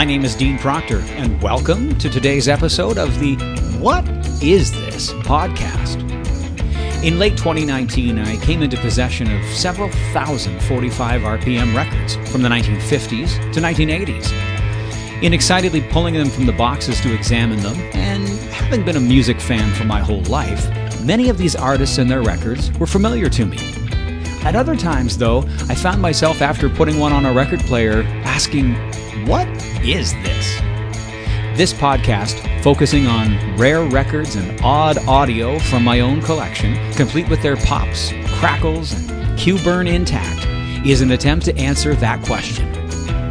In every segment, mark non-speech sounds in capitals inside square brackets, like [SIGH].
My name is Dean Proctor, and welcome to today's episode of the What Is This podcast. In late 2019, I came into possession of several thousand 45 RPM records from the 1950s to 1980s. In excitedly pulling them from the boxes to examine them, and having been a music fan for my whole life, many of these artists and their records were familiar to me. At other times, though, I found myself after putting one on a record player asking, What is this? This podcast, focusing on rare records and odd audio from my own collection, complete with their pops, crackles, and cue burn intact, is an attempt to answer that question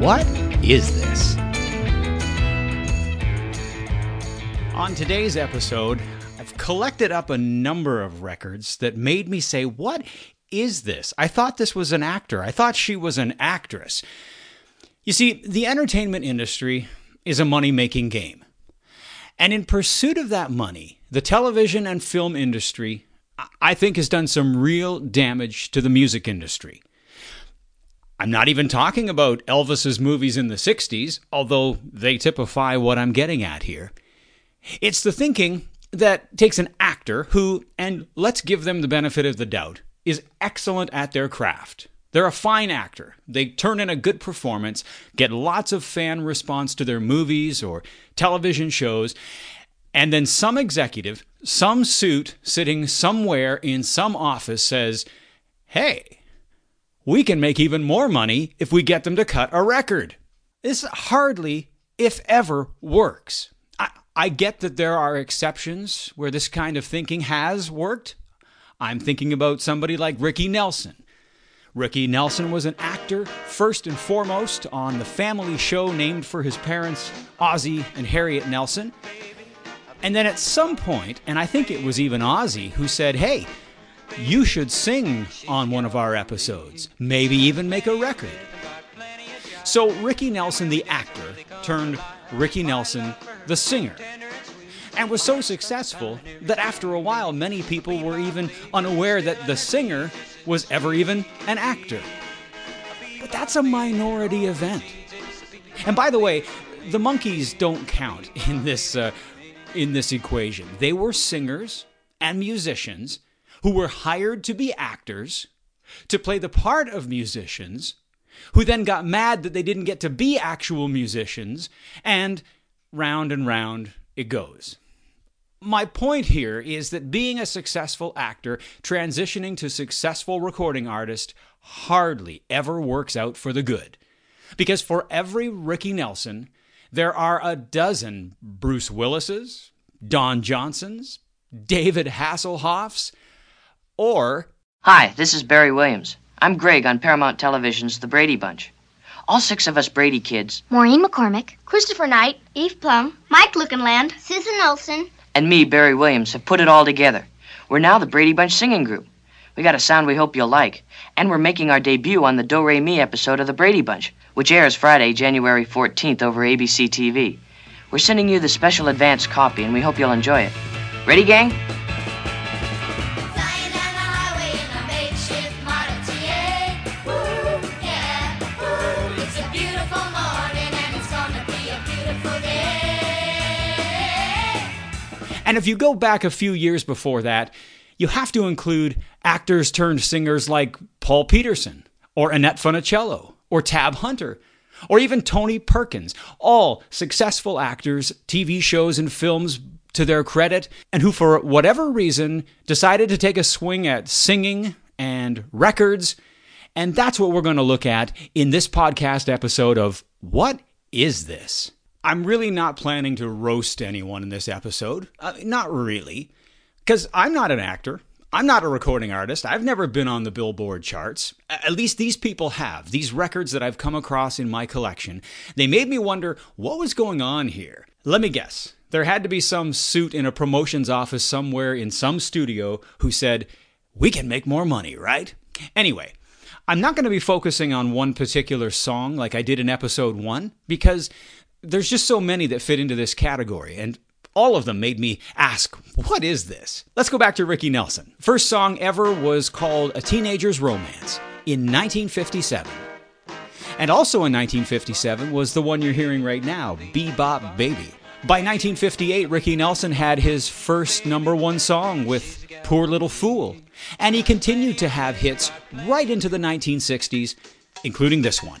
What is this? On today's episode, I've collected up a number of records that made me say, What is this? I thought this was an actor. I thought she was an actress. You see, the entertainment industry is a money making game. And in pursuit of that money, the television and film industry, I think, has done some real damage to the music industry. I'm not even talking about Elvis's movies in the 60s, although they typify what I'm getting at here. It's the thinking that takes an actor who, and let's give them the benefit of the doubt, is excellent at their craft. They're a fine actor. They turn in a good performance, get lots of fan response to their movies or television shows, and then some executive, some suit sitting somewhere in some office says, Hey, we can make even more money if we get them to cut a record. This hardly, if ever, works. I, I get that there are exceptions where this kind of thinking has worked. I'm thinking about somebody like Ricky Nelson Ricky Nelson was an actor, first and foremost, on the family show named for his parents, Ozzie and Harriet Nelson. And then at some point, and I think it was even Ozzie who said, Hey, you should sing on one of our episodes, maybe even make a record. So Ricky Nelson, the actor, turned Ricky Nelson, the singer, and was so successful that after a while, many people were even unaware that the singer was ever even an actor. But that's a minority event. And by the way, the Monkees don't count [LAUGHS] in this uh, in this equation. They were singers and musicians who were hired to be actors to play the part of musicians who then got mad that they didn't get to be actual musicians and round and round it goes. My point here is that being a successful actor, transitioning to successful recording artist, hardly ever works out for the good. Because for every Ricky Nelson, there are a dozen Bruce Willises, Don Johnsons, David Hasselhoffs, or. Hi, this is Barry Williams. I'm Greg on Paramount Television's The Brady Bunch. All six of us Brady kids. Maureen McCormick, Christopher Knight, Eve Plumb, Mike Lookinland, Susan Olson, and me, Barry Williams, have put it all together. We're now the Brady Bunch singing group. We got a sound we hope you'll like, and we're making our debut on the Do Re Mi episode of the Brady Bunch, which airs Friday, January 14th over ABC TV. We're sending you the special advance copy, and we hope you'll enjoy it. Ready, gang? And if you go back a few years before that, you have to include actors turned singers like Paul Petersen or Annette Funicello or Tab Hunter or even Tony Perkins, all successful actors, TV shows, and films to their credit, and who, for whatever reason, decided to take a swing at singing and records. And that's what we're going to look at in this podcast episode of What is This? I'm really not planning to roast anyone in this episode. Uh, not really. Because I'm not an actor. I'm not a recording artist. I've never been on the Billboard charts. At least these people have. These records that I've come across in my collection. They made me wonder what was going on here. Let me guess. There had to be some suit in a promotions office somewhere in some studio who said, We can make more money, right? Anyway, I'm not going to be focusing on one particular song like I did in episode one because there's just so many that fit into this category, and all of them made me ask, what is this? Let's go back to Ricky Nelson. First song ever was called A Teenager's Romance in 1957. And also in 1957 was the one you're hearing right now, Bebop Baby. By 1958, Ricky Nelson had his first number one song with Poor Little Fool. And he continued to have hits right into the 1960s, including this one.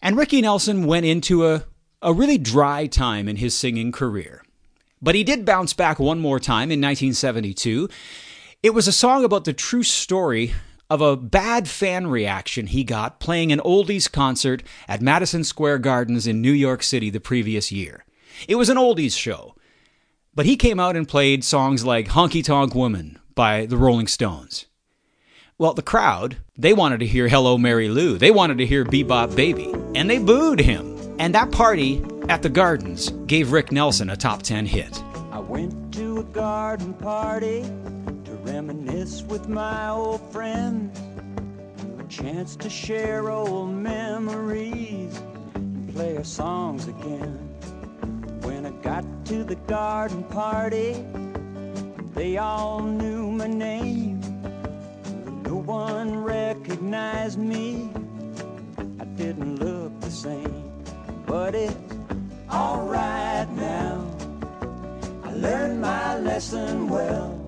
And Ricky Nelson went into a, a really dry time in his singing career. But he did bounce back one more time in 1972. It was a song about the true story of a bad fan reaction he got playing an oldies concert at Madison Square Gardens in New York City the previous year. It was an oldies show, but he came out and played songs like Honky Tonk Woman by the Rolling Stones. Well, the crowd, they wanted to hear Hello Mary Lou. They wanted to hear Bebop Baby. And they booed him. And that party at the Gardens gave Rick Nelson a top 10 hit. I went to a garden party to reminisce with my old friends. A chance to share old memories and play our songs again. When I got to the garden party, they all knew my name. Recognized me. I didn't look the same, but it's alright now. I learned my lesson well.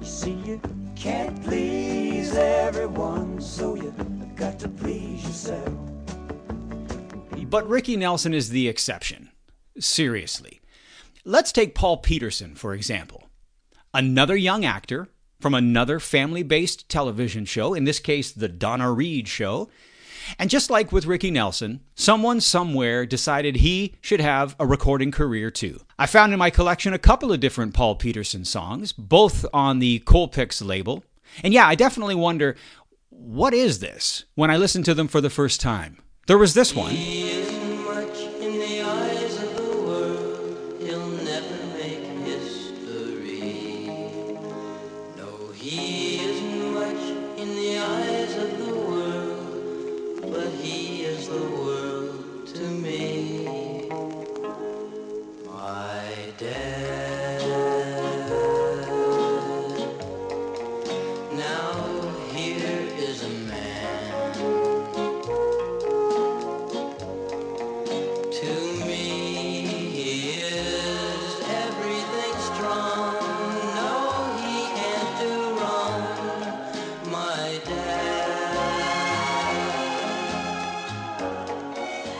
You see, you can't please everyone, so you got to please yourself. But Ricky Nelson is the exception. Seriously. Let's take Paul Petersen, for example. Another young actor from another family based television show, in this case, The Donna Reed Show. And just like with Ricky Nelson, someone somewhere decided he should have a recording career too. I found in my collection a couple of different Paul Petersen songs, both on the Colpix label. And yeah, I definitely wonder what is this when I listen to them for the first time? There was this one.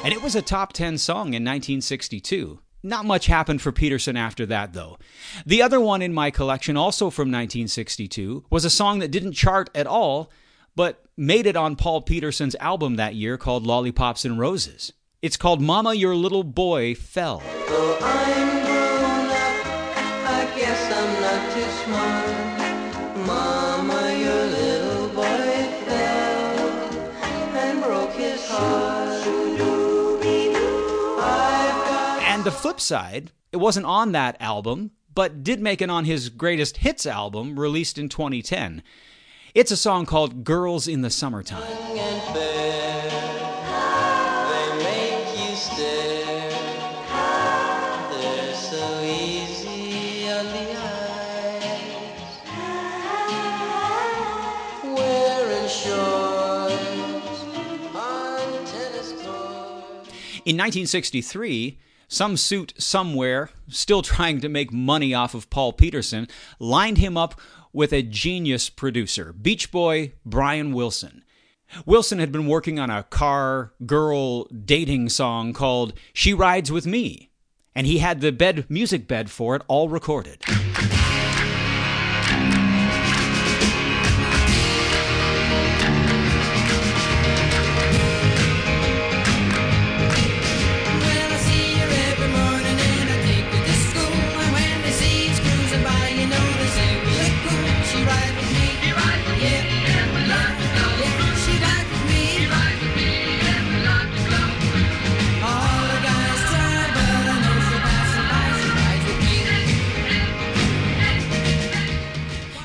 And it was a top 10 song in 1962. Not much happened for Petersen after that, though. The other one in my collection, also from 1962, was a song that didn't chart at all, but made it on Paul Petersen's album that year called Lollipops and Roses. It's called Mama Your Little Boy Fell. Though I'm grown up, I guess I'm not too smart. Mama, your little boy fell and broke his heart. And the flip side, it wasn't on that album, but did make it on his greatest hits album released in 2010. It's a song called Girls in the Summertime. In 1963, some suit somewhere, still trying to make money off of Paul Petersen, lined him up with a genius producer, Beach Boy Brian Wilson. Wilson had been working on a car girl dating song called She Rides With Me, and he had the bed music bed for it all recorded.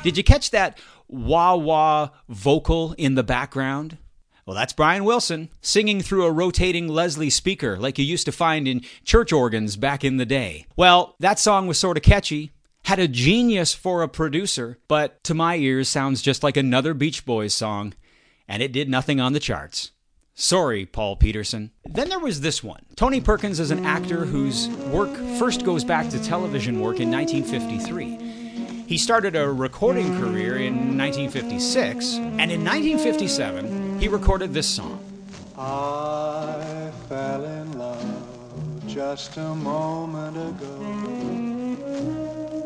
Did you catch that wah wah vocal in the background? Well, that's Brian Wilson singing through a rotating Leslie speaker like you used to find in church organs back in the day. Well, that song was sort of catchy, had a genius for a producer, but to my ears sounds just like another Beach Boys song, and it did nothing on the charts. Sorry, Paul Petersen. Then there was this one. Tony Perkins is an actor whose work first goes back to television work in 1953. He started a recording career in 1956, and in 1957, he recorded this song. I fell in love just a moment ago.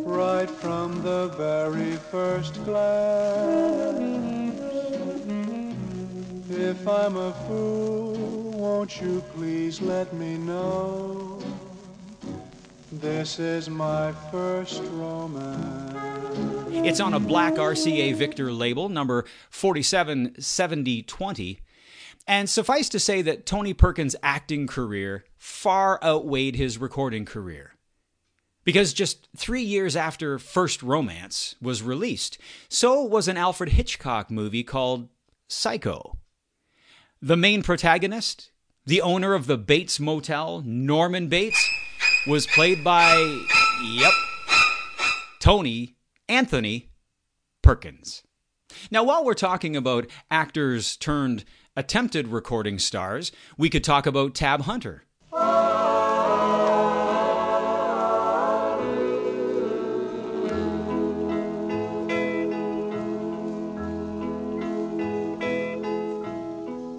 Right from the very first glance. If I'm a fool, won't you please let me know? This is my first romance. It's on a black RCA Victor label, number 477020. And suffice to say that Tony Perkins' acting career far outweighed his recording career. Because just three years after First Romance was released, so was an Alfred Hitchcock movie called Psycho. The main protagonist, the owner of the Bates Motel, Norman Bates, was played by, yep, Tony Anthony Perkins. Now, while we're talking about actors turned attempted recording stars, we could talk about Tab Hunter.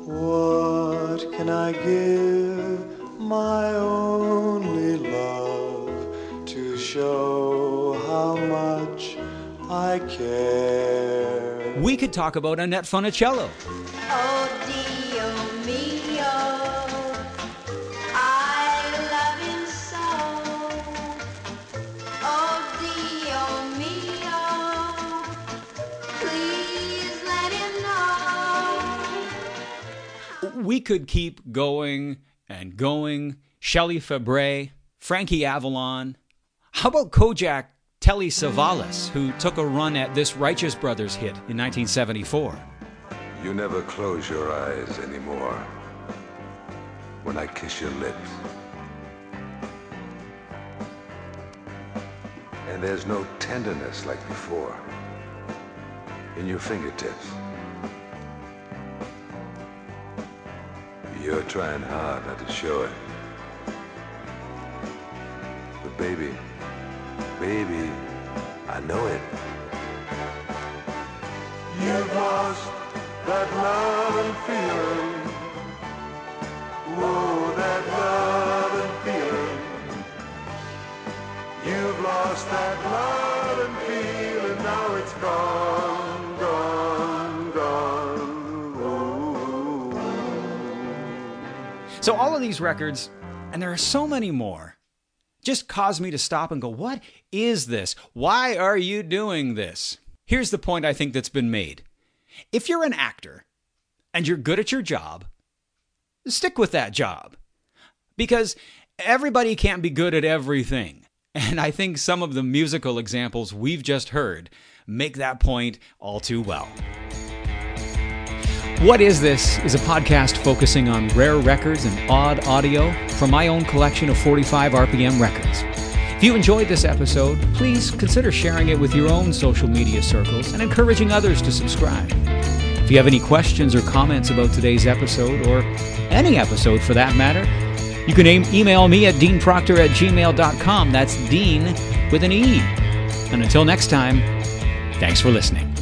What can I give my only love to show I care? We could talk about Annette Funicello. Oh, Dio mio, I love him so. Oh, Dio mio, please let him know. We could keep going and going. Shelley Fabares, Frankie Avalon. How about Kojak Telly Savalas, who took a run at this Righteous Brothers hit in 1974? You never close your eyes anymore when I kiss your lips. And there's no tenderness like before in your fingertips. You're trying hard not to show it. But baby, baby, I know it. You've lost that love and feeling. Oh, that love and feeling. You've lost that love and feeling. Now it's gone, gone, gone. Oh. So, all of these records, and there are so many more, just cause me to stop and go, What is this? Why are you doing this? Here's the point I think that's been made. If you're an actor and you're good at your job, stick with that job. Because everybody can't be good at everything. [LAUGHS] And I think some of the musical examples we've just heard make that point all too well. What is This is a podcast focusing on rare records and odd audio from my own collection of 45 RPM records. If you enjoyed this episode, please consider sharing it with your own social media circles and encouraging others to subscribe. If you have any questions or comments about today's episode, or any episode for that matter, you can email me at deanproctor at gmail.com. That's Dean with an E. And until next time, thanks for listening.